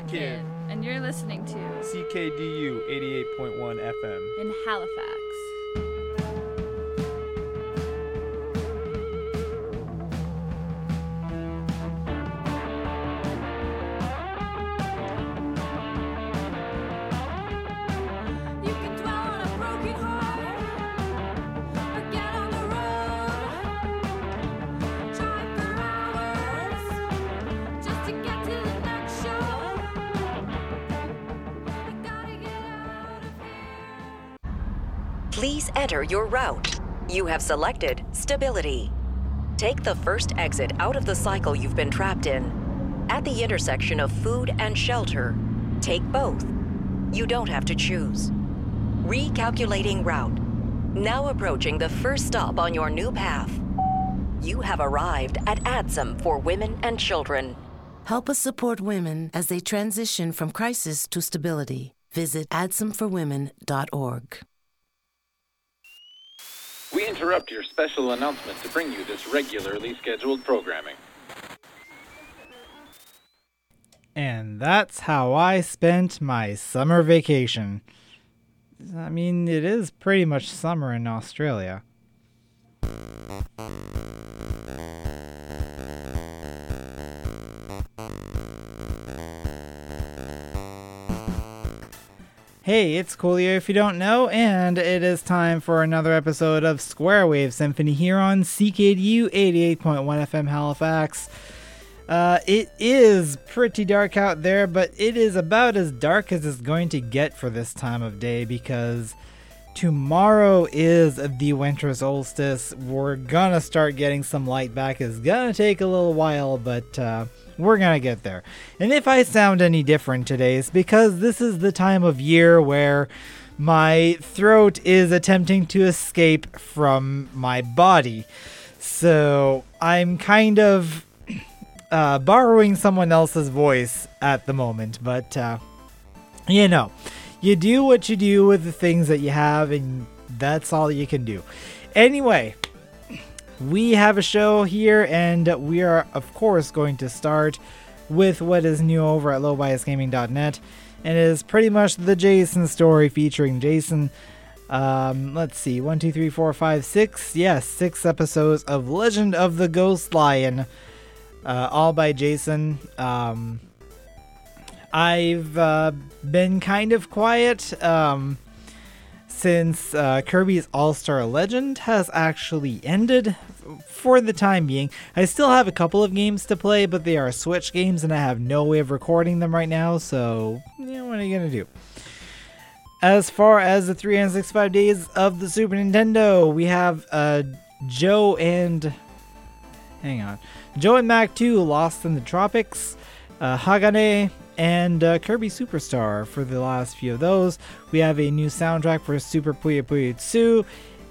Kid, and you're listening to CKDU 88.1 FM. in Halifax. Your route. You have selected stability. Take the first exit out of the cycle you've been trapped in. At the intersection of food and shelter, take both. You don't have to choose. Recalculating route. Now approaching the first stop on your new path. You have arrived at ADSUM for women and children. Help us support women as they transition from crisis to stability. Visit adsumforwomen.org. We interrupt your special announcement to bring you this regularly scheduled programming. And that's how I spent my summer vacation. I mean, it is pretty much summer in Australia. Hey, it's Coolio if you don't know, and it is time for another episode of Square Wave Symphony here on CKDU 88.1 FM Halifax. Uh, it is pretty dark out there, but it is about as dark as it's going to get for this time of day because tomorrow is the winter solstice. We're gonna start getting some light back. It's gonna take a little while, but uh, we're gonna get there. And if I sound any different today, it's because this is the time of year where my throat is attempting to escape from my body. So I'm kind of uh, borrowing someone else's voice at the moment, but uh, you know, you do what you do with the things that you have, and that's all you can do. Anyway, we have a show here, and we are, of course, going to start with what is new over at lowbiasgaming.net, and it is pretty much the Jason story featuring Jason. Um, let's see, one, two, three, four, five, six. Yes, six episodes of Legend of the Ghost Lion uh, all by Jason. Um, I've uh, been kind of quiet um, since uh, Kirby's All Star Legend has actually ended for the time being. I still have a couple of games to play, but they are Switch games, and I have no way of recording them right now. So, what are you gonna do? As far as the 365 days of the Super Nintendo, we have uh, Joe and hang on. Joe and Mac 2 Lost in the Tropics, uh, Hagane, and uh, Kirby Superstar for the last few of those. We have a new soundtrack for Super Puyo Puyo 2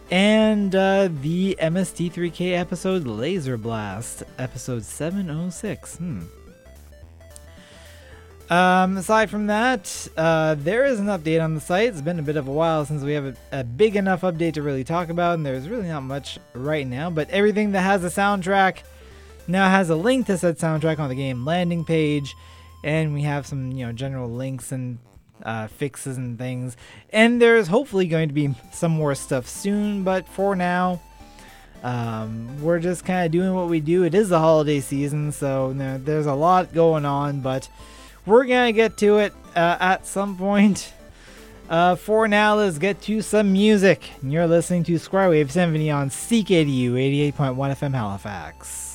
and uh, the MST3K episode Laser Blast, episode 706. Hmm. Um, aside from that, uh, there is an update on the site. It's been a bit of a while since we have a, a big enough update to really talk about, and there's really not much right now. But everything that has a soundtrack now has a link to said soundtrack on the game landing page, and we have some you know general links and uh, fixes and things. And there's hopefully going to be some more stuff soon, but for now, um, we're just kind of doing what we do. It is the holiday season, so you know, there's a lot going on, but we're gonna get to it uh, at some point. Uh, for now, let's get to some music. You're listening to Square Wave Symphony on CKDU 88.1 FM Halifax.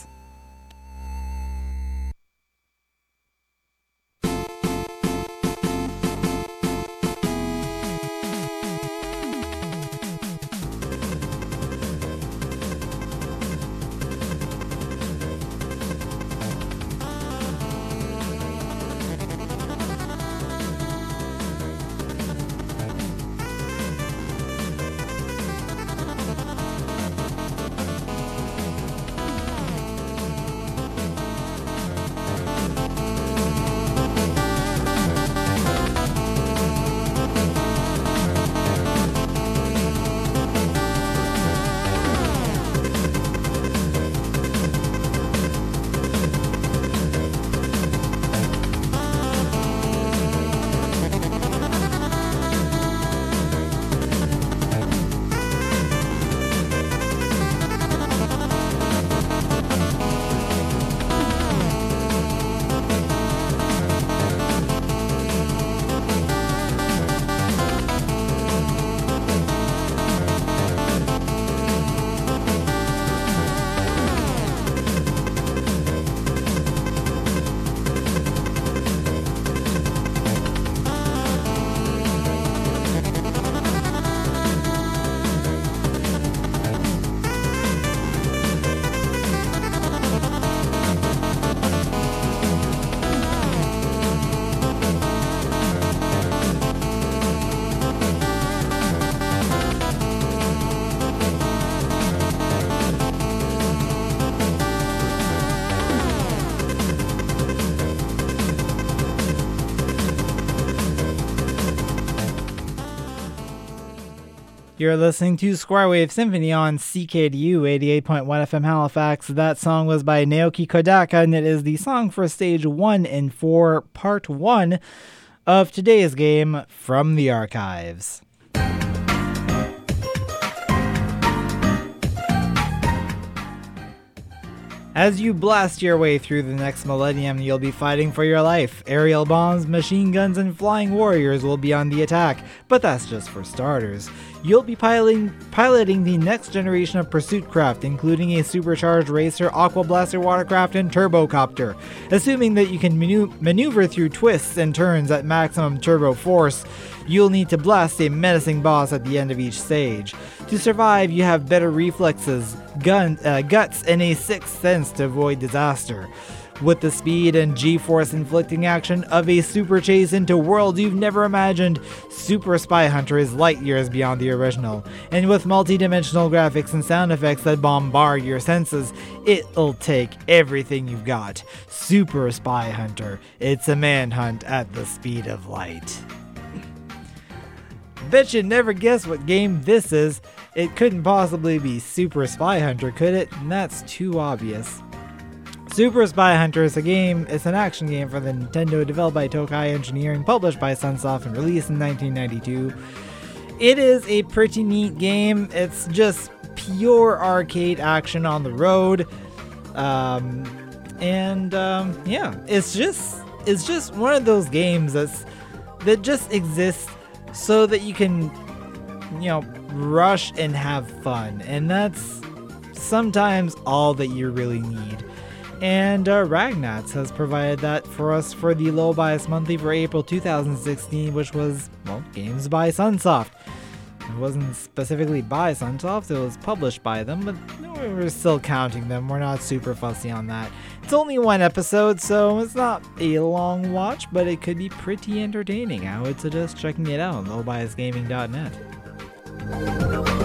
You're listening to Square Wave Symphony on CKDU 88.1 FM Halifax. That song was by Naoki Kodaka, and it is the song for Stage 1 and 4, Part 1 of today's game from the archives. As you blast your way through the next millennium, you'll be fighting for your life. Aerial bombs, machine guns, and flying warriors will be on the attack, but that's just for starters. You'll be piloting, piloting the next generation of pursuit craft, including a supercharged racer, aqua blaster watercraft, and turbocopter. Assuming that you can manu- maneuver through twists and turns at maximum turbo force, you'll need to blast a menacing boss at the end of each stage. To survive, you have better reflexes, gun, uh, guts, and a sixth sense to avoid disaster. With the speed and g-force inflicting action of a super chase into worlds you've never imagined, Super Spy Hunter is light years beyond the original. And with multi-dimensional graphics and sound effects that bombard your senses, it'll take everything you've got. Super Spy Hunter, it's a manhunt at the speed of light. Bet you'd never guess what game this is. It couldn't possibly be Super Spy Hunter, could it? And that's too obvious. Super Spy Hunter is a game, it's an action game for the Nintendo developed by Tokai Engineering, published by Sunsoft, and released in 1992. It is a pretty neat game. It's just pure arcade action on the road. Um, and um, yeah, it's just it's just one of those games that's that just exists so that you can you know rush and have fun and that's sometimes all that you really need and uh, Ragnats has provided that for us for the low bias monthly for April 2016 which was well games by Sunsoft it wasn't specifically by Sunsoft, it was published by them, but we're still counting them. We're not super fussy on that. It's only one episode, so it's not a long watch, but it could be pretty entertaining. I would suggest checking it out on lowbiasgaming.net.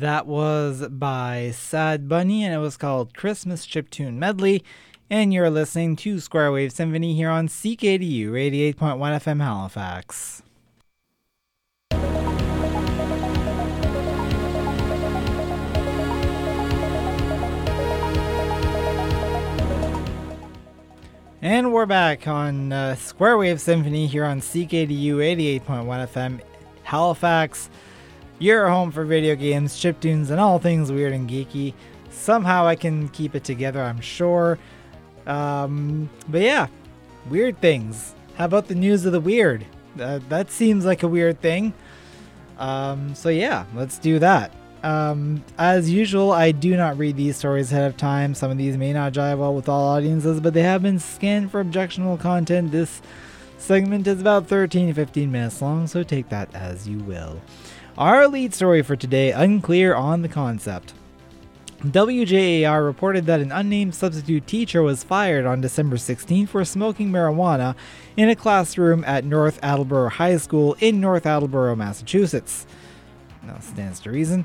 That was by Sad Bunny and it was called Christmas Chiptune Medley. And you're listening to Square Wave Symphony here on CKDU 88.1 FM Halifax. And we're back on uh, Square Wave Symphony here on CKDU 88.1 FM Halifax. Your home for video games, chiptunes, and all things weird and geeky. Somehow I can keep it together, I'm sure. Um, but yeah, weird things. How about the news of the weird? Uh, that seems like a weird thing. Um, so yeah, let's do that. Um, as usual, I do not read these stories ahead of time. Some of these may not jive well with all audiences, but they have been scanned for objectionable content. This segment is about 13 to 15 minutes long, so take that as you will. Our lead story for today unclear on the concept. WJAR reported that an unnamed substitute teacher was fired on December 16 for smoking marijuana in a classroom at North Attleboro High School in North Attleboro, Massachusetts. Now stands to reason.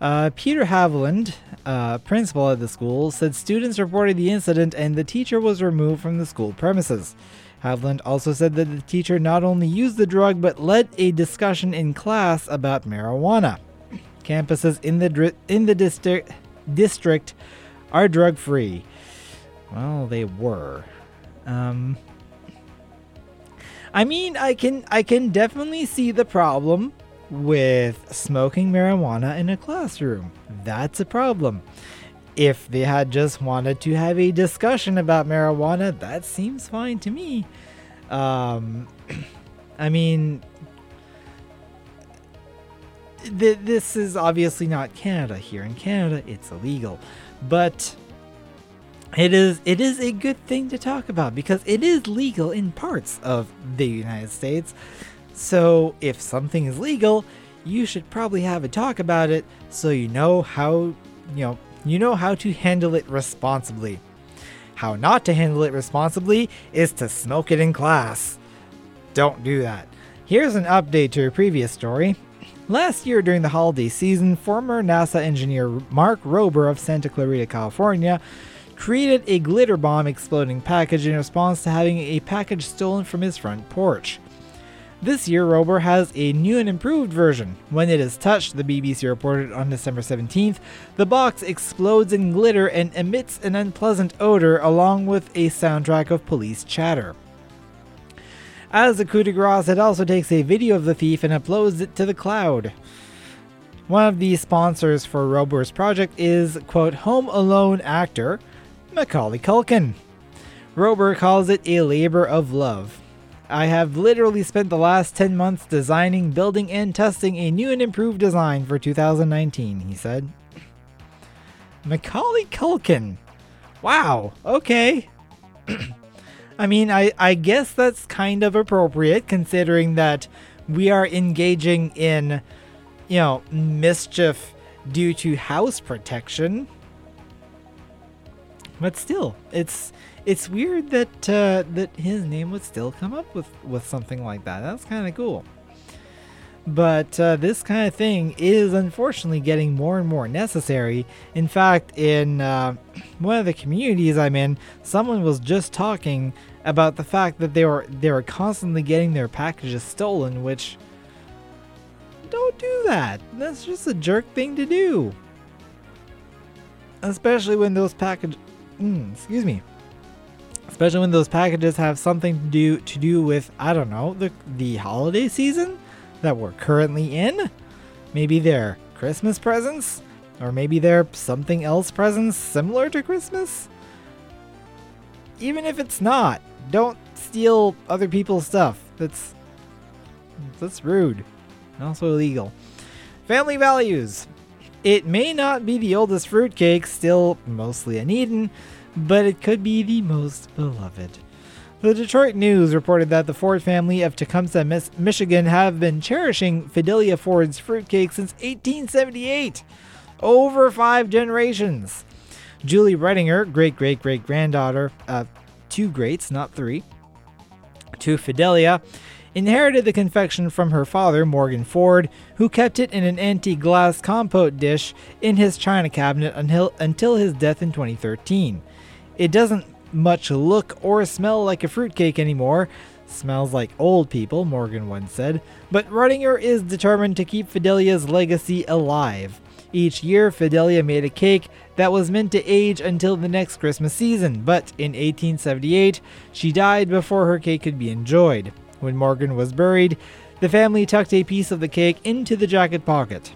Uh, Peter Haviland, uh, principal at the school, said students reported the incident and the teacher was removed from the school premises. Haviland also said that the teacher not only used the drug but led a discussion in class about marijuana. Campuses in the in the district district are drug free. Well, they were. Um, I mean, I can I can definitely see the problem with smoking marijuana in a classroom. That's a problem. If they had just wanted to have a discussion about marijuana, that seems fine to me. Um, I mean, th- this is obviously not Canada. Here in Canada, it's illegal, but it is it is a good thing to talk about because it is legal in parts of the United States. So if something is legal, you should probably have a talk about it so you know how you know you know how to handle it responsibly. How not to handle it responsibly is to smoke it in class. Don't do that. Here's an update to a previous story. Last year during the holiday season, former NASA engineer Mark Rober of Santa Clarita, California, created a glitter bomb exploding package in response to having a package stolen from his front porch. This year, Rober has a new and improved version. When it is touched, the BBC reported on December 17th, the box explodes in glitter and emits an unpleasant odor along with a soundtrack of police chatter. As the coup de grace, it also takes a video of the thief and uploads it to the cloud. One of the sponsors for Rober's project is, quote, Home Alone actor Macaulay Culkin. Rober calls it a labor of love. I have literally spent the last 10 months designing, building, and testing a new and improved design for 2019, he said. Macaulay Culkin. Wow, okay. I mean, I, I guess that's kind of appropriate considering that we are engaging in, you know, mischief due to house protection. But still, it's it's weird that uh, that his name would still come up with with something like that. That's kind of cool. But uh, this kind of thing is unfortunately getting more and more necessary. In fact, in uh, one of the communities I'm in, someone was just talking about the fact that they were they were constantly getting their packages stolen, which don't do that. That's just a jerk thing to do. Especially when those package, mm, excuse me, especially when those packages have something to do to do with I don't know the the holiday season that we're currently in. Maybe they're Christmas presents, or maybe they're something else presents similar to Christmas. Even if it's not, don't steal other people's stuff. That's that's rude and also illegal. Family values. It may not be the oldest fruitcake, still mostly uneaten, but it could be the most beloved. The Detroit News reported that the Ford family of Tecumseh, Michigan have been cherishing Fidelia Ford's fruitcake since 1878. Over five generations. Julie Ruttinger, great great great granddaughter, uh, two greats, not three, to Fidelia, inherited the confection from her father, Morgan Ford, who kept it in an antique glass compote dish in his china cabinet until, until his death in 2013. It doesn't much look or smell like a fruitcake anymore. Smells like old people, Morgan once said. But Ruttinger is determined to keep Fidelia's legacy alive. Each year, Fidelia made a cake that was meant to age until the next Christmas season, but in 1878, she died before her cake could be enjoyed. When Morgan was buried, the family tucked a piece of the cake into the jacket pocket.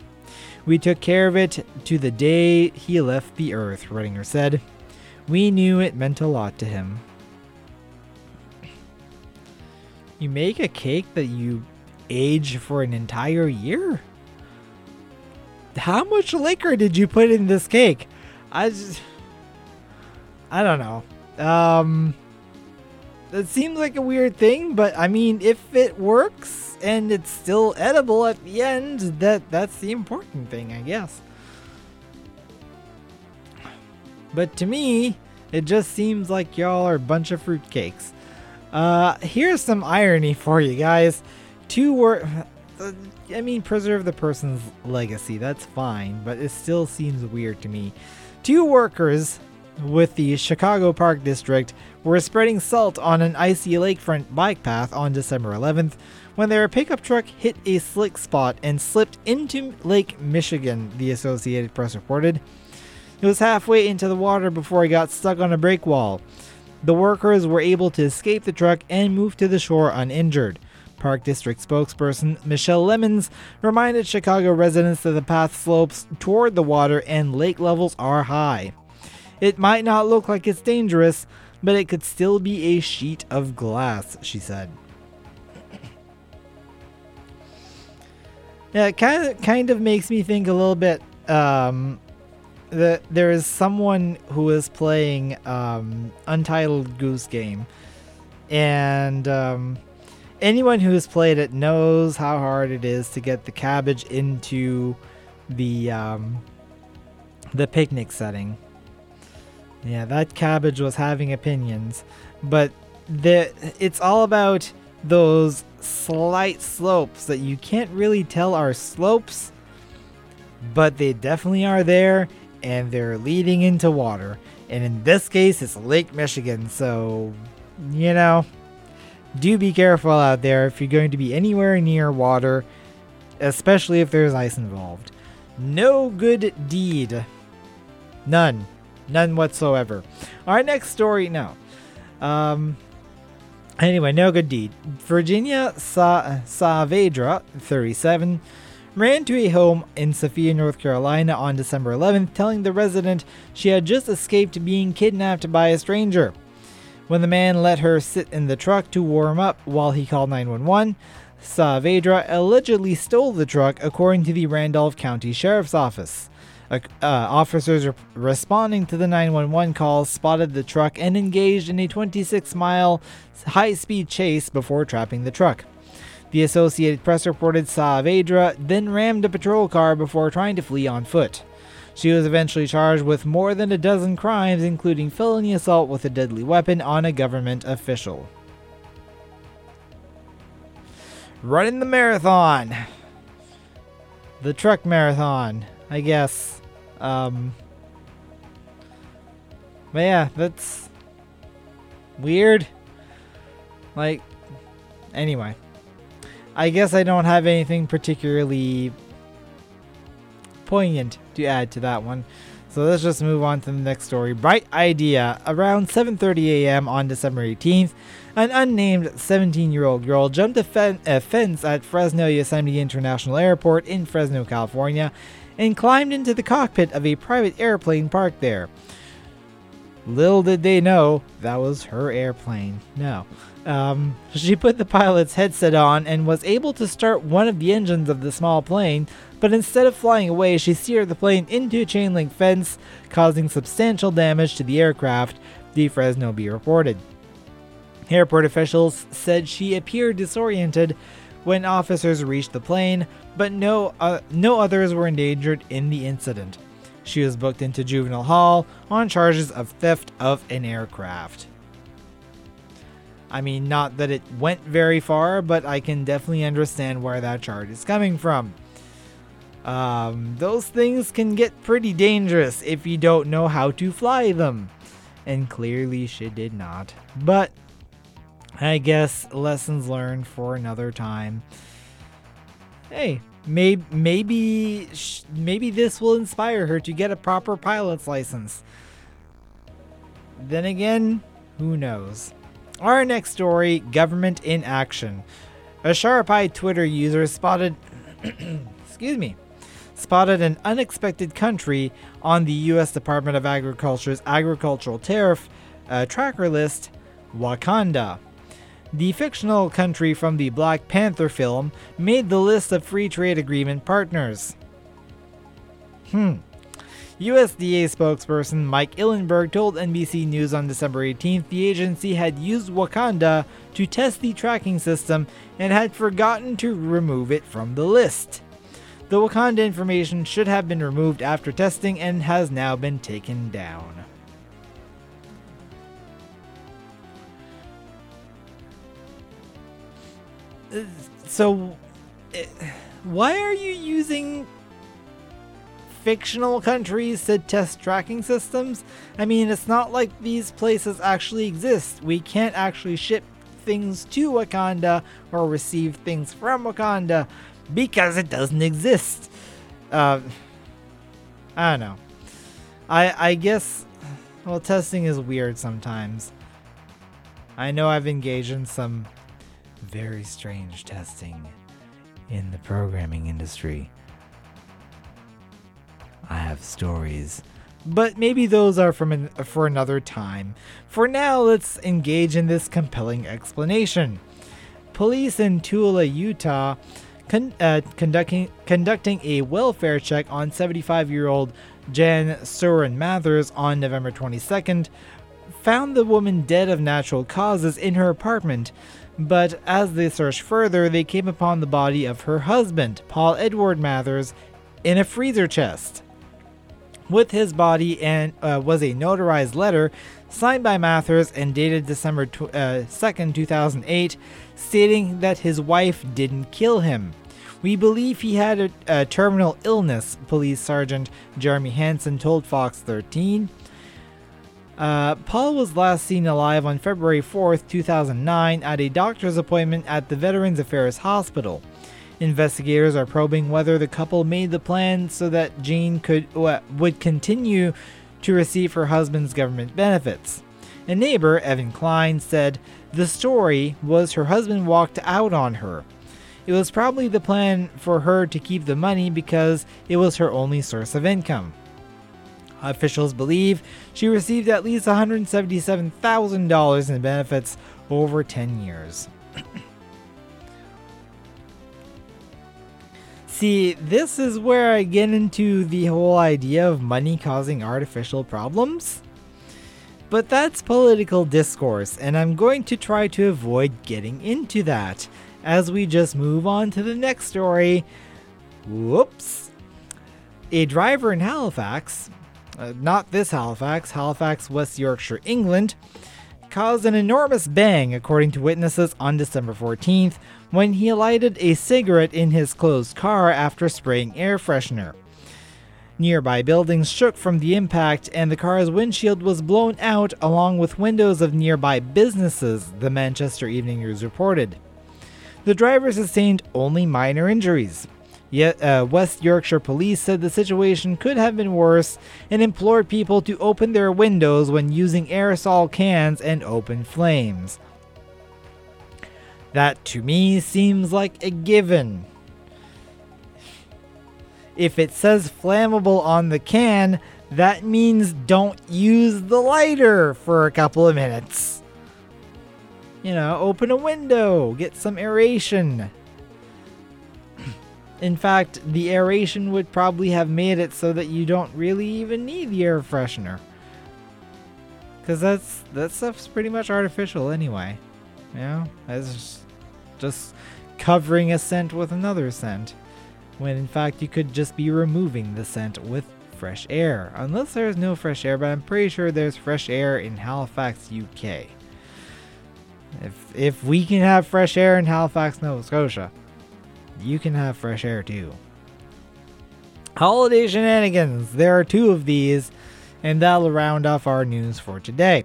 We took care of it to the day he left the earth, Ruttinger said. We knew it meant a lot to him. You make a cake that you age for an entire year? How much liquor did you put in this cake? I just I don't know. Um it seems like a weird thing, but I mean if it works and it's still edible at the end, that that's the important thing, I guess. But to me, it just seems like y'all are a bunch of fruitcakes. Uh, here's some irony for you guys. Two were, I mean, preserve the person's legacy. That's fine, but it still seems weird to me. Two workers with the Chicago Park District were spreading salt on an icy lakefront bike path on December 11th when their pickup truck hit a slick spot and slipped into Lake Michigan, the Associated Press reported. It was halfway into the water before it got stuck on a break wall. The workers were able to escape the truck and move to the shore uninjured. Park District spokesperson Michelle Lemons reminded Chicago residents that the path slopes toward the water and lake levels are high. It might not look like it's dangerous, but it could still be a sheet of glass, she said. Yeah, it kind of kind of makes me think a little bit um, there is someone who is playing um, Untitled Goose Game, and um, anyone who has played it knows how hard it is to get the cabbage into the um, the picnic setting. Yeah, that cabbage was having opinions, but the it's all about those slight slopes that you can't really tell are slopes, but they definitely are there and they're leading into water. And in this case, it's Lake Michigan, so you know, do be careful out there if you're going to be anywhere near water, especially if there's ice involved. No good deed. None. None whatsoever. Our next story, no. Um, anyway, no good deed. Virginia Sa- Saavedra, 37, ran to a home in Sophia, North Carolina on December 11th, telling the resident she had just escaped being kidnapped by a stranger. When the man let her sit in the truck to warm up while he called 911, Saavedra allegedly stole the truck, according to the Randolph County Sheriff's Office. Uh, officers re- responding to the 911 call spotted the truck and engaged in a 26 mile high speed chase before trapping the truck. The Associated Press reported Saavedra then rammed a patrol car before trying to flee on foot. She was eventually charged with more than a dozen crimes, including felony assault with a deadly weapon on a government official. Running the marathon. The truck marathon, I guess. Um, but yeah, that's weird. Like, anyway. I guess I don't have anything particularly poignant to add to that one. So let's just move on to the next story. Bright idea. Around 7:30 a.m. on December 18th, an unnamed 17-year-old girl jumped a, fen- a fence at Fresno Yosemite International Airport in Fresno, California, and climbed into the cockpit of a private airplane parked there. Little did they know that was her airplane. No. Um, she put the pilot's headset on and was able to start one of the engines of the small plane, but instead of flying away, she steered the plane into a chain link fence, causing substantial damage to the aircraft, the Fresno Bee reported. Airport officials said she appeared disoriented when officers reached the plane, but no, uh, no others were endangered in the incident. She was booked into juvenile hall on charges of theft of an aircraft. I mean, not that it went very far, but I can definitely understand where that charge is coming from. Um, those things can get pretty dangerous if you don't know how to fly them. And clearly she did not. But I guess lessons learned for another time. Hey, maybe maybe sh- maybe this will inspire her to get a proper pilot's license. Then again, who knows? Our next story, government in action. A sharp-eyed Twitter user spotted excuse me, spotted an unexpected country on the US Department of Agriculture's agricultural tariff uh, tracker list, Wakanda. The fictional country from the Black Panther film made the list of free trade agreement partners. Hmm. USDA spokesperson Mike Illenberg told NBC News on December 18th the agency had used Wakanda to test the tracking system and had forgotten to remove it from the list. The Wakanda information should have been removed after testing and has now been taken down. Uh, So, eh, why are you using fictional countries to test tracking systems? I mean, it's not like these places actually exist. We can't actually ship things to Wakanda or receive things from Wakanda because it doesn't exist. Uh, I don't know. I I guess well, testing is weird sometimes. I know I've engaged in some very strange testing in the programming industry. I have stories, but maybe those are from an, for another time. For now, let's engage in this compelling explanation. Police in Tooele, Utah, con- uh, conducting conducting a welfare check on 75-year-old Jan Souren Mathers on November 22nd, found the woman dead of natural causes in her apartment. But as they searched further, they came upon the body of her husband, Paul Edward Mathers, in a freezer chest. With his body and uh, was a notarized letter signed by Mathers and dated December tw- uh, 2nd, 2008, stating that his wife didn't kill him. We believe he had a, a terminal illness, Police Sergeant Jeremy Hansen told Fox 13. Uh, Paul was last seen alive on February 4th, 2009, at a doctor's appointment at the Veterans Affairs Hospital. Investigators are probing whether the couple made the plan so that Jean could would continue to receive her husband's government benefits. A neighbor, Evan Klein, said the story was her husband walked out on her. It was probably the plan for her to keep the money because it was her only source of income. Officials believe she received at least $177,000 in benefits over 10 years. See, this is where I get into the whole idea of money causing artificial problems. But that's political discourse, and I'm going to try to avoid getting into that as we just move on to the next story. Whoops. A driver in Halifax, uh, not this Halifax, Halifax, West Yorkshire, England, caused an enormous bang, according to witnesses, on December 14th when he lighted a cigarette in his closed car after spraying air freshener. Nearby buildings shook from the impact, and the car's windshield was blown out along with windows of nearby businesses, the Manchester Evening News reported. The driver sustained only minor injuries. Yet, uh, West Yorkshire police said the situation could have been worse and implored people to open their windows when using aerosol cans and open flames. That to me seems like a given. If it says flammable on the can, that means don't use the lighter for a couple of minutes. You know, open a window, get some aeration. In fact, the aeration would probably have made it so that you don't really even need the air freshener. Cause that's that stuff's pretty much artificial anyway. You know? It's just, covering a scent with another scent. When in fact you could just be removing the scent with fresh air. Unless there's no fresh air, but I'm pretty sure there's fresh air in Halifax, UK. If if we can have fresh air in Halifax, Nova Scotia, you can have fresh air too. Holiday shenanigans. There are two of these, and that'll round off our news for today.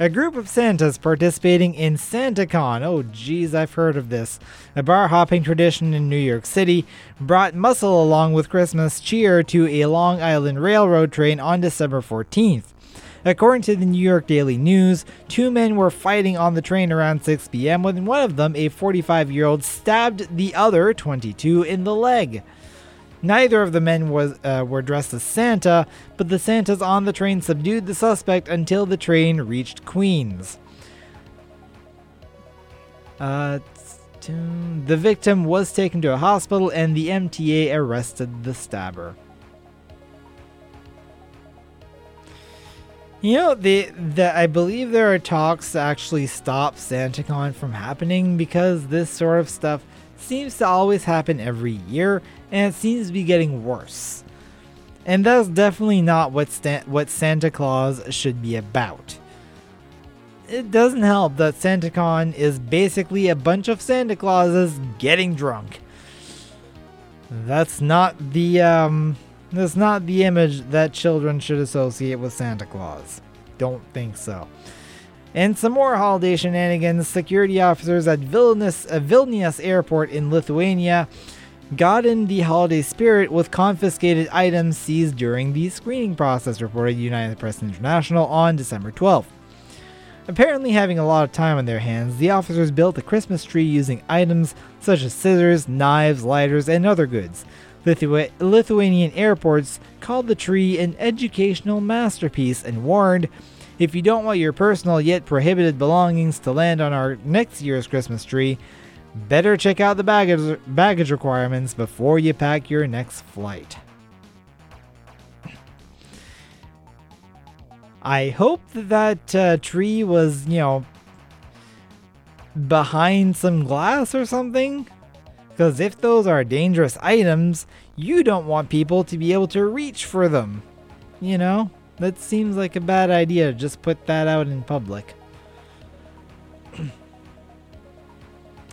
A group of Santas participating in SantaCon. Oh, geez, I've heard of this. A bar hopping tradition in New York City brought muscle along with Christmas cheer to a Long Island Railroad train on December 14th. According to the New York Daily News, two men were fighting on the train around 6 p.m. when one of them, a 45 year old, stabbed the other, 22, in the leg. Neither of the men was uh, were dressed as Santa, but the Santas on the train subdued the suspect until the train reached Queens. Uh, the victim was taken to a hospital, and the MTA arrested the stabber. You know, the, the I believe there are talks to actually stop SantaCon from happening because this sort of stuff seems to always happen every year, and it seems to be getting worse. And that's definitely not what Stan- what Santa Claus should be about. It doesn't help that SantaCon is basically a bunch of Santa Clauses getting drunk. That's not the um that's not the image that children should associate with Santa Claus. Don't think so. And some more holiday shenanigans. Security officers at Vilnius, uh, Vilnius Airport in Lithuania got in the holiday spirit with confiscated items seized during the screening process, reported United Press International on December 12th. Apparently, having a lot of time on their hands, the officers built a Christmas tree using items such as scissors, knives, lighters, and other goods. Lithu- Lithuanian airports called the tree an educational masterpiece and warned if you don't want your personal yet prohibited belongings to land on our next year's Christmas tree, better check out the baggage, baggage requirements before you pack your next flight. I hope that that uh, tree was, you know, behind some glass or something. Because if those are dangerous items, you don't want people to be able to reach for them. You know? That seems like a bad idea to just put that out in public.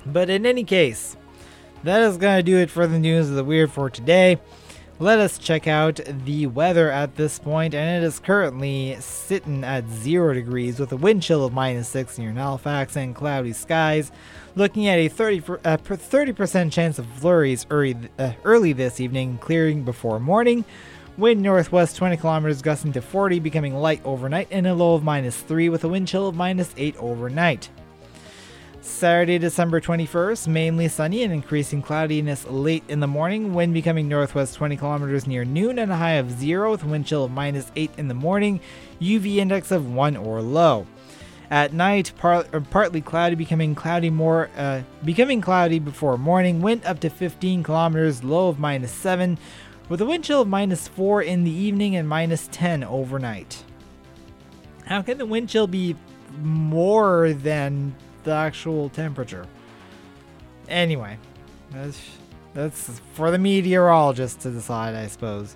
but in any case, that is going to do it for the news of the weird for today. Let us check out the weather at this point, and it is currently sitting at 0 degrees with a wind chill of minus 6 near Halifax and cloudy skies. Looking at a 30 per, uh, 30% chance of flurries early, uh, early this evening, clearing before morning. Wind northwest 20 kilometers, gusting to 40, becoming light overnight, and a low of minus 3 with a wind chill of minus 8 overnight. Saturday, December 21st, mainly sunny and increasing cloudiness late in the morning. Wind becoming northwest 20 kilometers near noon and a high of 0 with wind chill of minus 8 in the morning. UV index of 1 or low. At night, par- partly cloudy, becoming cloudy more, uh, becoming cloudy before morning. Wind up to 15 kilometers, low of minus 7, with a wind chill of minus 4 in the evening and minus 10 overnight. How can the wind chill be more than the actual temperature? Anyway, that's, that's for the meteorologist to decide, I suppose.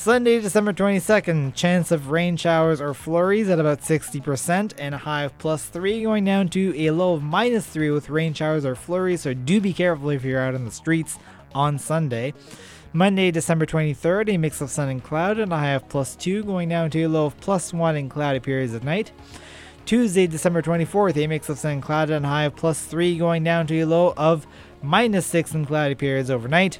Sunday, December 22nd, chance of rain showers or flurries at about 60% and a high of plus 3 going down to a low of minus 3 with rain showers or flurries, so do be careful if you're out in the streets on Sunday. Monday, December 23rd, a mix of sun and cloud and a high of plus 2 going down to a low of plus 1 in cloudy periods at night. Tuesday, December 24th, a mix of sun and cloud and a high of plus 3 going down to a low of minus 6 in cloudy periods overnight.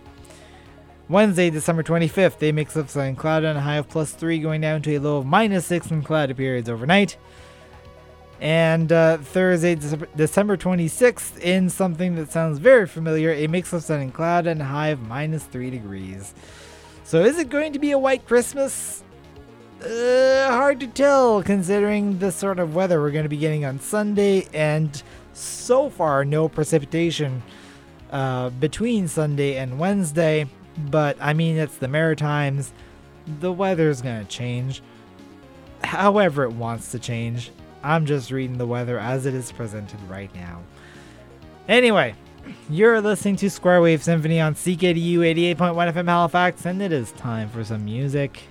Wednesday, December 25th, a mix sun and cloud and a high of plus 3 going down to a low of minus 6 in cloudy periods overnight. And uh, Thursday, December- December 26th, in something that sounds very familiar, a mix of sun and cloud and a high of minus 3 degrees. So is it going to be a white Christmas? Uh, hard to tell considering the sort of weather we're going to be getting on Sunday, and so far no precipitation uh, between Sunday and Wednesday. But I mean, it's the Maritimes. The weather's going to change however it wants to change. I'm just reading the weather as it is presented right now. Anyway, you're listening to Square Wave Symphony on CKDU 88.1 FM Halifax, and it is time for some music.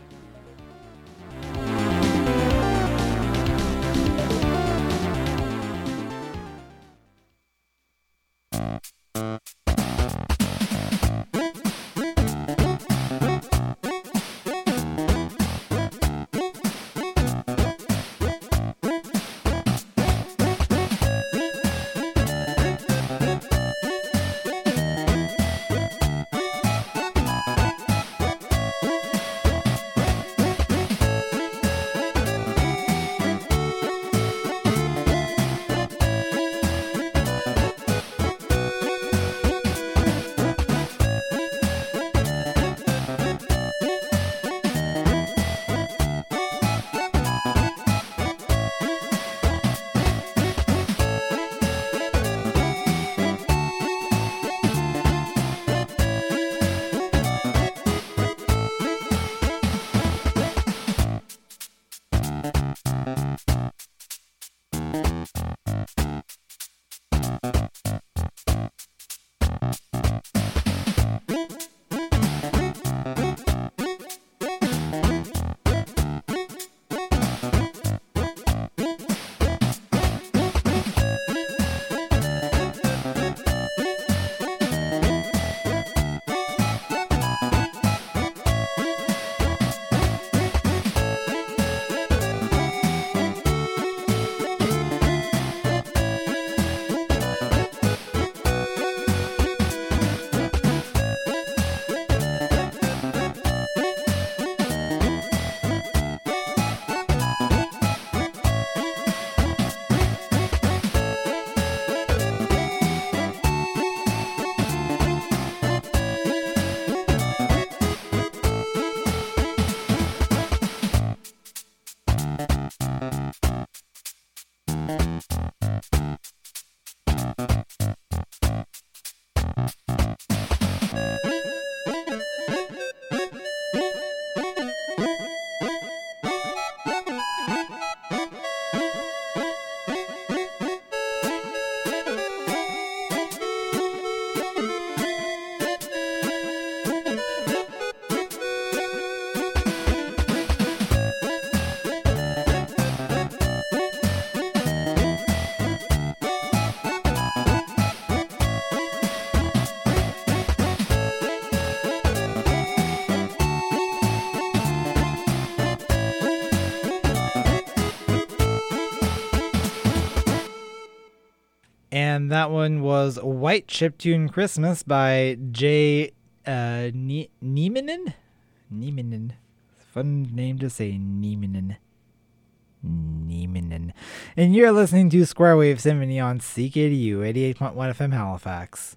And that one was White Chiptune Christmas by Jay uh, ne-. Fun name to say, Niemanen. Niemanen. And you're listening to Square Wave Symphony on CKDU 88.1 FM Halifax.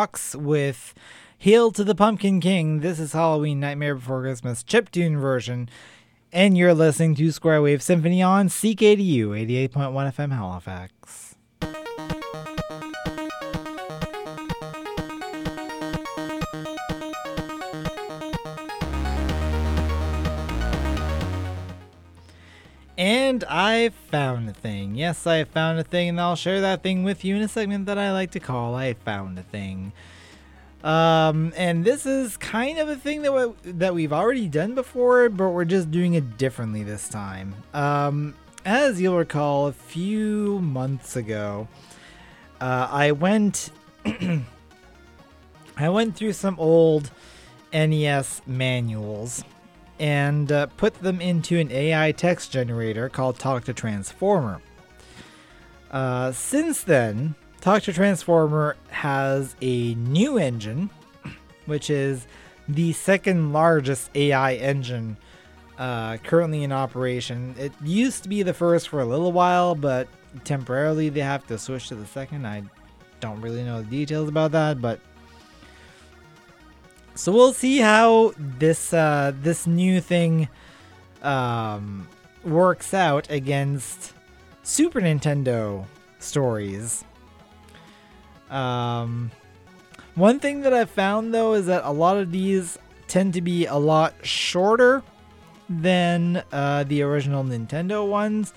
E-Rocks with Hail to the Pumpkin King. This is Halloween Nightmare Before Christmas chiptune version. And you're listening to Square Wave Symphony on CKDU 88.1 FM Halifax. And I found a thing. Yes, I found a thing, and I'll share that thing with you in a segment that I like to call I Found a Thing. Um, and this is kind of a thing that we, that we've already done before, but we're just doing it differently this time. Um, as you'll recall, a few months ago, uh, I went I went through some old NES manuals and uh, put them into an AI text generator called Talk to Transformer. Uh, since then, Talk to Transformer has a new engine, which is the second largest AI engine uh, currently in operation. It used to be the first for a little while, but temporarily they have to switch to the second. I don't really know the details about that, but so we'll see how this uh, this new thing um, works out against Super Nintendo stories. Um, one thing that I've found though is that a lot of these tend to be a lot shorter than uh, the original Nintendo ones.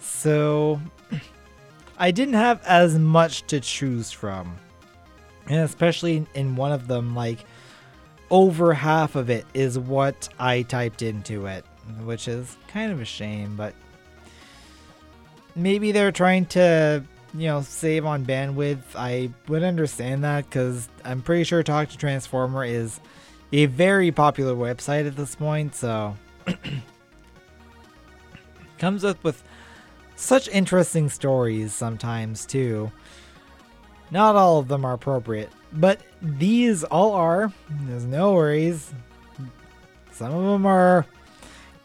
So I didn't have as much to choose from. And especially in one of them, like over half of it is what I typed into it, which is kind of a shame, but maybe they're trying to, you know, save on bandwidth. I would understand that because I'm pretty sure Talk to Transformer is a very popular website at this point, so comes up with such interesting stories sometimes too. Not all of them are appropriate, but these all are. There's no worries. Some of them are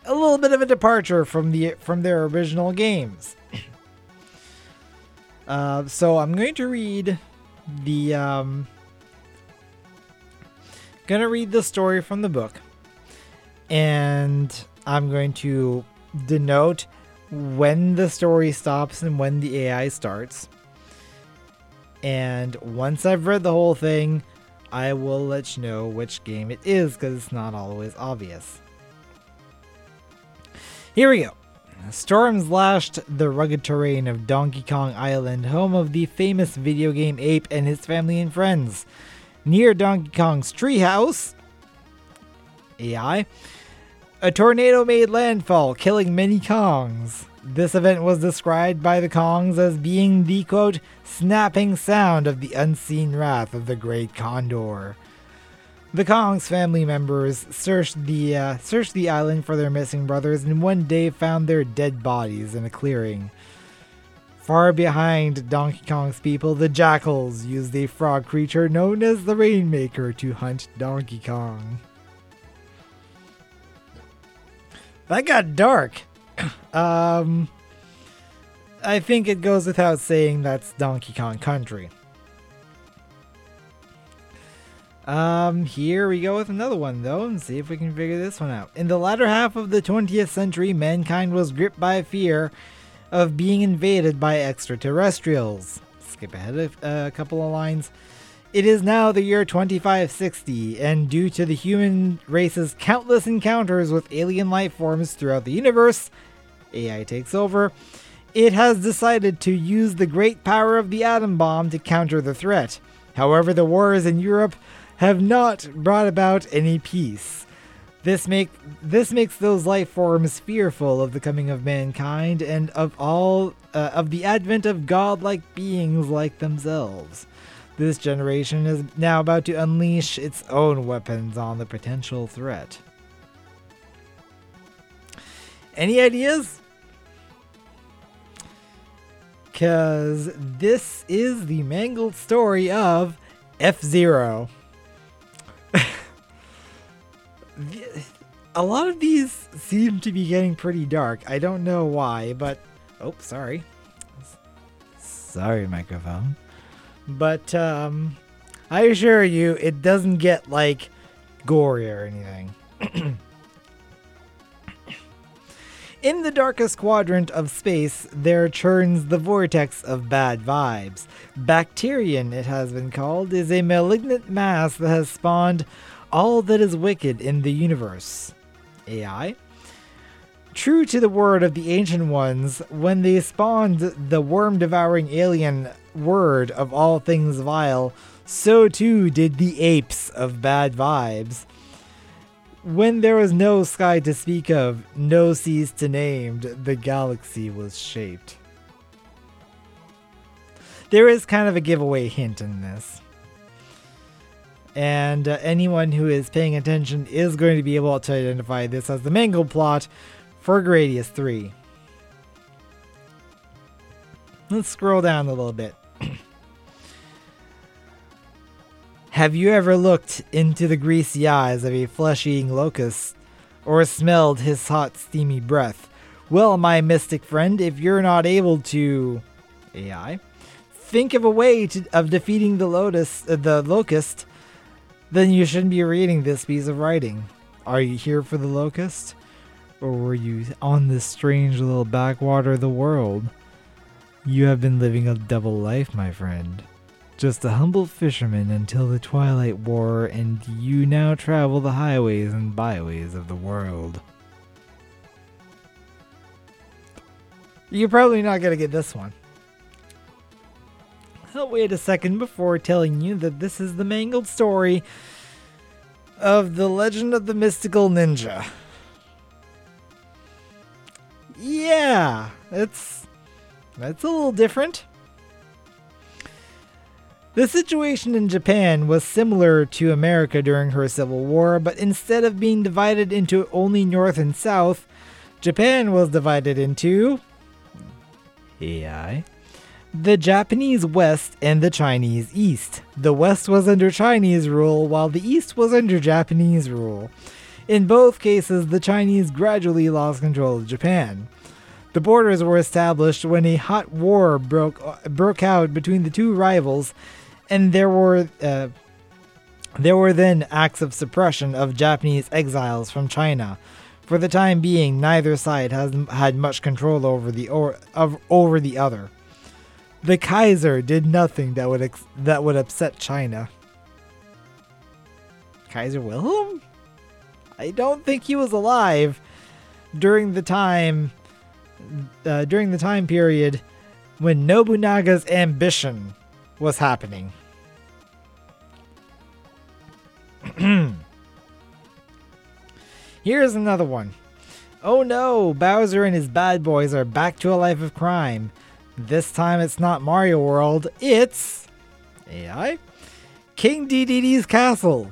a little bit of a departure from the from their original games. uh, so I'm going to read the um, gonna read the story from the book, and I'm going to denote when the story stops and when the AI starts. And once I've read the whole thing, I will let you know which game it is because it's not always obvious. Here we go. Storms lashed the rugged terrain of Donkey Kong Island, home of the famous video game ape and his family and friends. Near Donkey Kong's treehouse, AI, a tornado made landfall, killing many Kongs. This event was described by the Kongs as being the quote, snapping sound of the unseen wrath of the great condor. The Kong's family members searched the uh, searched the island for their missing brothers and one day found their dead bodies in a clearing. Far behind Donkey Kong's people, the jackals used a frog creature known as the Rainmaker to hunt Donkey Kong. That got dark. um, I think it goes without saying that's Donkey Kong Country. Um, here we go with another one though, and see if we can figure this one out. In the latter half of the 20th century, mankind was gripped by fear of being invaded by extraterrestrials. Skip ahead a, a couple of lines. It is now the year 2560, and due to the human race's countless encounters with alien life forms throughout the universe, AI takes over. It has decided to use the great power of the atom bomb to counter the threat. However, the wars in Europe have not brought about any peace. This make this makes those life forms fearful of the coming of mankind and of all uh, of the advent of godlike beings like themselves. This generation is now about to unleash its own weapons on the potential threat. Any ideas? Because this is the mangled story of F Zero. A lot of these seem to be getting pretty dark. I don't know why, but. Oh, sorry. Sorry, microphone. But, um. I assure you, it doesn't get, like, gory or anything. In the darkest quadrant of space, there churns the vortex of bad vibes. Bacterian, it has been called, is a malignant mass that has spawned all that is wicked in the universe. AI? True to the word of the ancient ones, when they spawned the worm devouring alien word of all things vile, so too did the apes of bad vibes. When there was no sky to speak of, no seas to name, the galaxy was shaped. There is kind of a giveaway hint in this. And uh, anyone who is paying attention is going to be able to identify this as the Mango plot for Gradius 3. Let's scroll down a little bit. Have you ever looked into the greasy eyes of a flesh eating locust or smelled his hot, steamy breath? Well, my mystic friend, if you're not able to. AI? Think of a way to, of defeating the lotus, uh, the locust, then you shouldn't be reading this piece of writing. Are you here for the locust? Or were you on this strange little backwater of the world? You have been living a double life, my friend. Just a humble fisherman until the Twilight War, and you now travel the highways and byways of the world. You're probably not going to get this one. I'll wait a second before telling you that this is the mangled story of the legend of the mystical ninja. Yeah, it's that's a little different. The situation in Japan was similar to America during her Civil War, but instead of being divided into only North and South, Japan was divided into AI, the Japanese West and the Chinese East. The West was under Chinese rule while the East was under Japanese rule. In both cases, the Chinese gradually lost control of Japan. The borders were established when a hot war broke broke out between the two rivals, and there were uh, there were then acts of suppression of Japanese exiles from China. For the time being, neither side has had much control over the or of over the other. The Kaiser did nothing that would ex- that would upset China. Kaiser Wilhelm? I don't think he was alive during the time uh, during the time period when Nobunaga's ambition was happening. Here's another one. Oh no, Bowser and his bad boys are back to a life of crime. This time it's not Mario World, it's AI King Dedede's castle.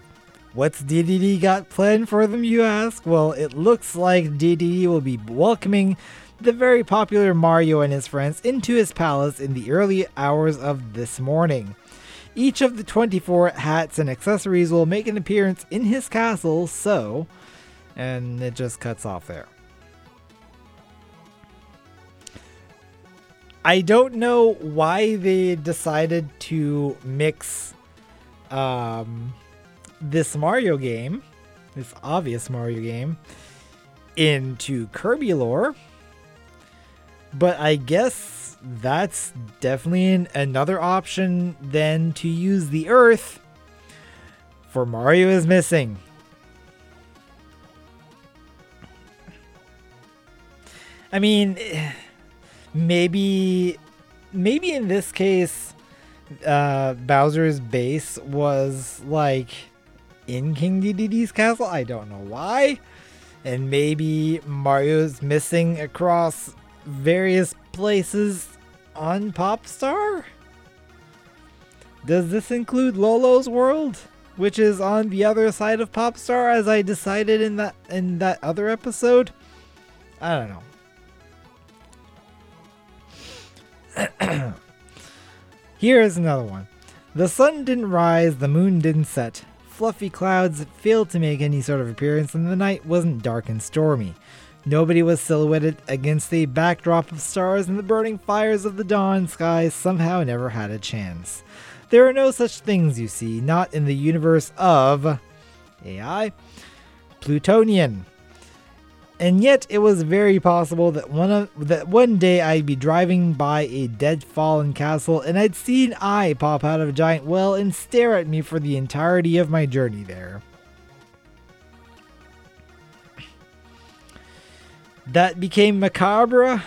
What's Dedede got planned for them, you ask? Well, it looks like Dedede will be welcoming the very popular Mario and his friends into his palace in the early hours of this morning. Each of the 24 hats and accessories will make an appearance in his castle, so. And it just cuts off there. I don't know why they decided to mix um, this Mario game, this obvious Mario game, into Kirby lore. But I guess that's definitely an, another option than to use the Earth for Mario is missing. I mean, maybe, maybe in this case, uh, Bowser's base was like in King Dedede's castle. I don't know why. And maybe Mario's missing across various places on Popstar? Does this include Lolo's world, which is on the other side of Popstar as I decided in that in that other episode? I don't know. Here is another one. The sun didn't rise, the moon didn't set. Fluffy clouds failed to make any sort of appearance, and the night wasn't dark and stormy. Nobody was silhouetted against the backdrop of stars, and the burning fires of the dawn sky somehow never had a chance. There are no such things, you see, not in the universe of AI Plutonian. And yet, it was very possible that one of, that one day I'd be driving by a dead fallen castle and I'd see an eye pop out of a giant well and stare at me for the entirety of my journey there. That became macabre,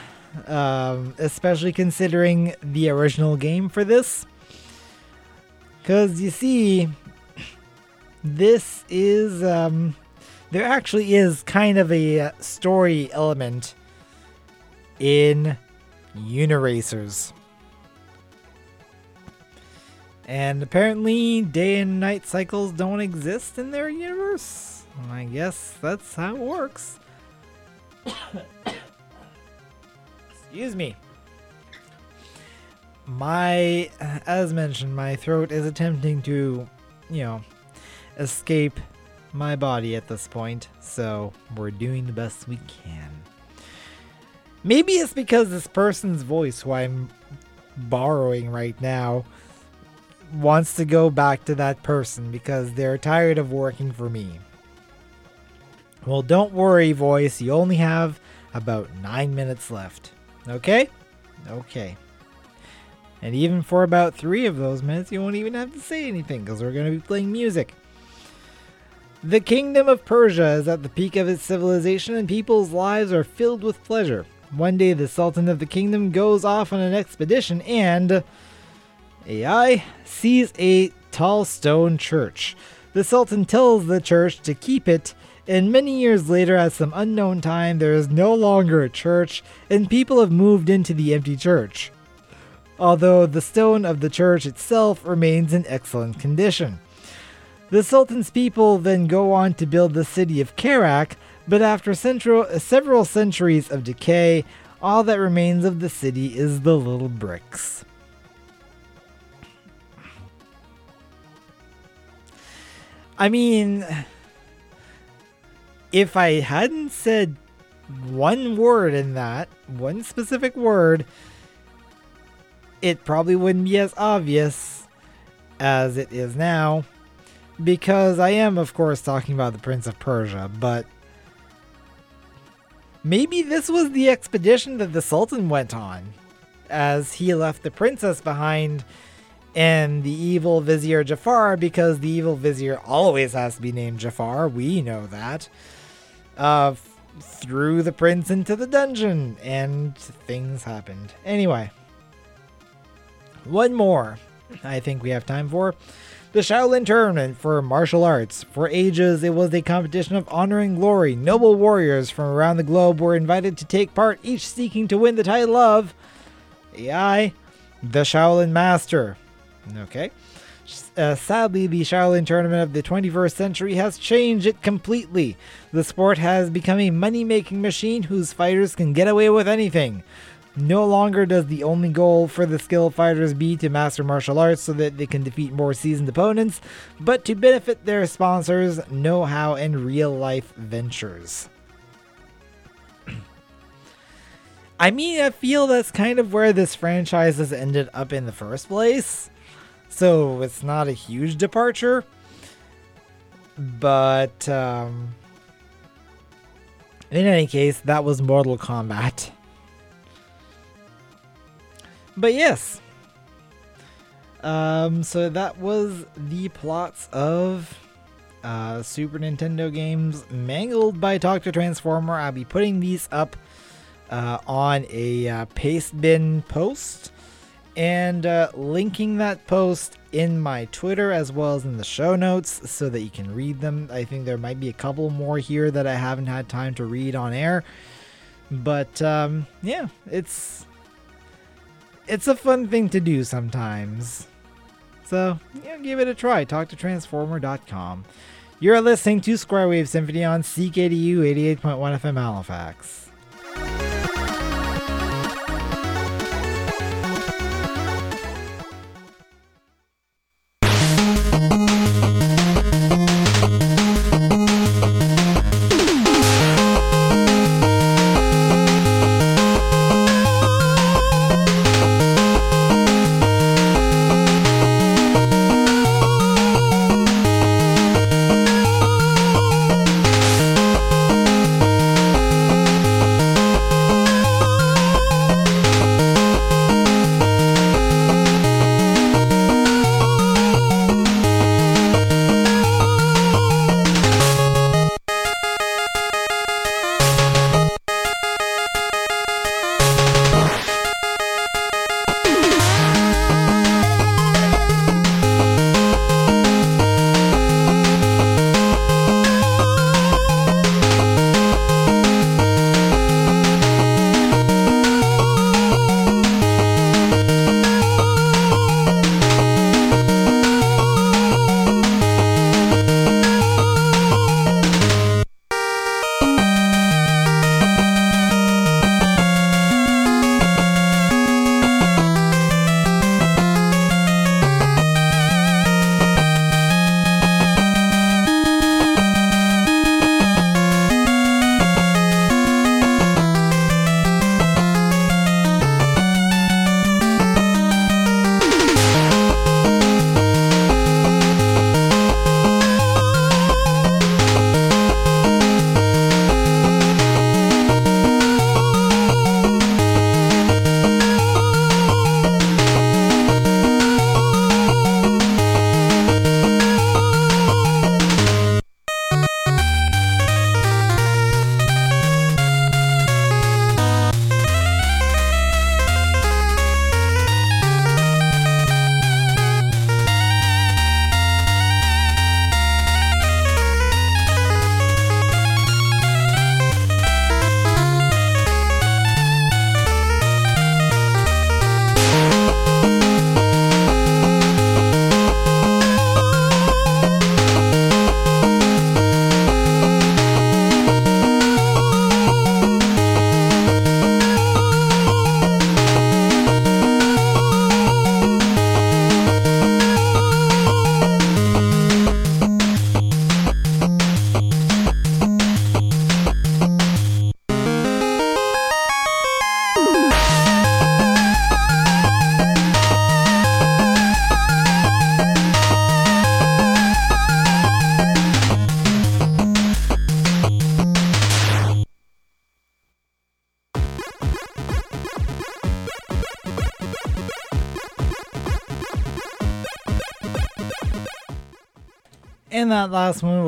um, especially considering the original game for this. Because you see, this is um, there actually is kind of a uh, story element in Uniracers. And apparently, day and night cycles don't exist in their universe. I guess that's how it works. Excuse me. My, as mentioned, my throat is attempting to, you know, escape my body at this point, so we're doing the best we can. Maybe it's because this person's voice, who I'm borrowing right now, wants to go back to that person because they're tired of working for me. Well, don't worry, voice. You only have about nine minutes left. Okay? Okay. And even for about three of those minutes, you won't even have to say anything because we're going to be playing music. The kingdom of Persia is at the peak of its civilization, and people's lives are filled with pleasure. One day, the Sultan of the kingdom goes off on an expedition and. AI sees a tall stone church. The Sultan tells the church to keep it, and many years later, at some unknown time, there is no longer a church, and people have moved into the empty church. Although the stone of the church itself remains in excellent condition. The Sultan's people then go on to build the city of Karak, but after central, several centuries of decay, all that remains of the city is the little bricks. I mean, if I hadn't said one word in that, one specific word, it probably wouldn't be as obvious as it is now. Because I am, of course, talking about the Prince of Persia, but maybe this was the expedition that the Sultan went on, as he left the princess behind and the evil Vizier Jafar, because the evil Vizier always has to be named Jafar, we know that, uh, threw the prince into the dungeon, and things happened. Anyway, one more I think we have time for. The Shaolin Tournament for Martial Arts. For ages, it was a competition of honor and glory. Noble warriors from around the globe were invited to take part, each seeking to win the title of AI, the Shaolin Master. Okay. Uh, sadly, the Shaolin Tournament of the 21st century has changed it completely. The sport has become a money making machine whose fighters can get away with anything. No longer does the only goal for the skilled fighters be to master martial arts so that they can defeat more seasoned opponents, but to benefit their sponsors, know how, and real life ventures. I mean, I feel that's kind of where this franchise has ended up in the first place. So it's not a huge departure. But um, in any case, that was Mortal Kombat. But yes. Um, so that was the plots of uh, Super Nintendo games mangled by Dr. Transformer. I'll be putting these up uh, on a uh, paste bin post and uh, linking that post in my Twitter as well as in the show notes so that you can read them. I think there might be a couple more here that I haven't had time to read on air. But um, yeah, it's it's a fun thing to do sometimes. So, yeah, give it a try. Talk to transformer.com. You're listening to Square Wave Symphony on CKDU 88.1 FM Halifax.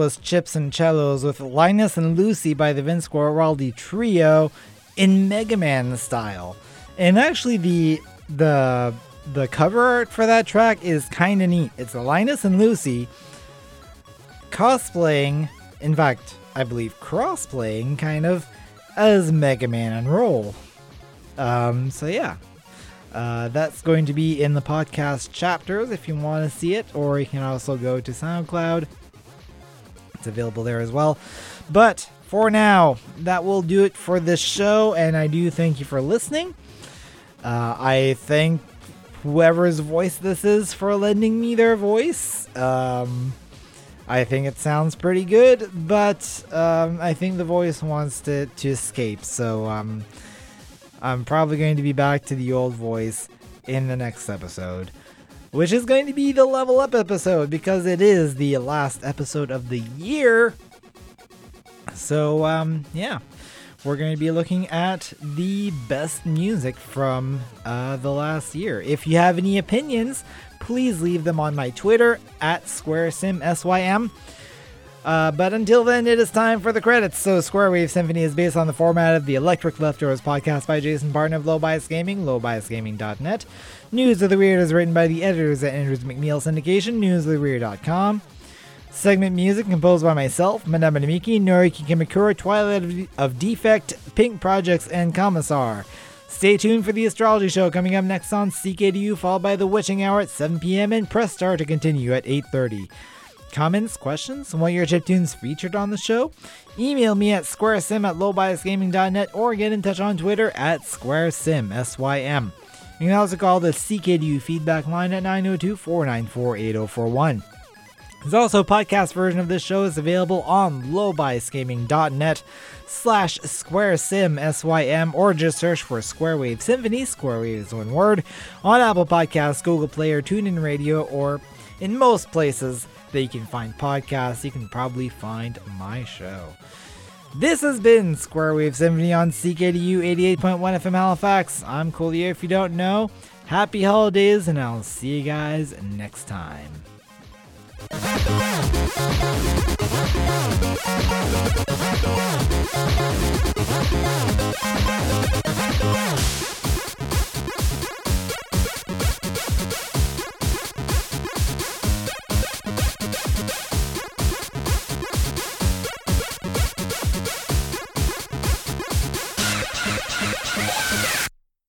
Was Chips and Cellos with Linus and Lucy by the Vince Guaraldi Trio in Mega Man style. And actually, the the the cover art for that track is kind of neat. It's Linus and Lucy cosplaying, in fact, I believe crossplaying, kind of, as Mega Man and Roll. Um, so yeah, uh, that's going to be in the podcast chapters if you want to see it, or you can also go to SoundCloud. It's available there as well. But for now, that will do it for this show, and I do thank you for listening. Uh, I thank whoever's voice this is for lending me their voice. Um, I think it sounds pretty good, but um, I think the voice wants to, to escape, so um, I'm probably going to be back to the old voice in the next episode, which is going to be the level up episode because it is the last episode of the year. So, um, yeah, we're going to be looking at the best music from uh, the last year. If you have any opinions, please leave them on my Twitter at SquareSimSYM. Uh, but until then, it is time for the credits. So, Square Wave Symphony is based on the format of the Electric Leftovers podcast by Jason Barton of Low Bias Gaming, lowbiasgaming.net. News of the Weird is written by the editors at Andrews McMeel Syndication, newsoftheweird.com. Segment music composed by myself, Madame Namiki, Noriki Kimakura, Twilight of- Defect, Pink Projects, and Commissar. Stay tuned for the astrology show coming up next on CKDU, followed by the witching hour at 7 p.m. and press star to continue at 8:30. Comments, questions, and want your chiptunes featured on the show? Email me at squaresim at lowbiasgaming.net or get in touch on Twitter at squaresim, S-Y-M. You can also call the CKDU feedback line at 902 494 8041. There's also a podcast version of this show is available on lowbiasgaming.net slash squaresim S-Y-M or just search for Square Wave Symphony, Square Wave is one word, on Apple Podcasts, Google Play, or TuneIn Radio, or in most places that you can find podcasts, you can probably find my show. This has been Square Wave Symphony on CKDU 88.1 FM Halifax. I'm Collier if you don't know. Happy holidays, and I'll see you guys next time.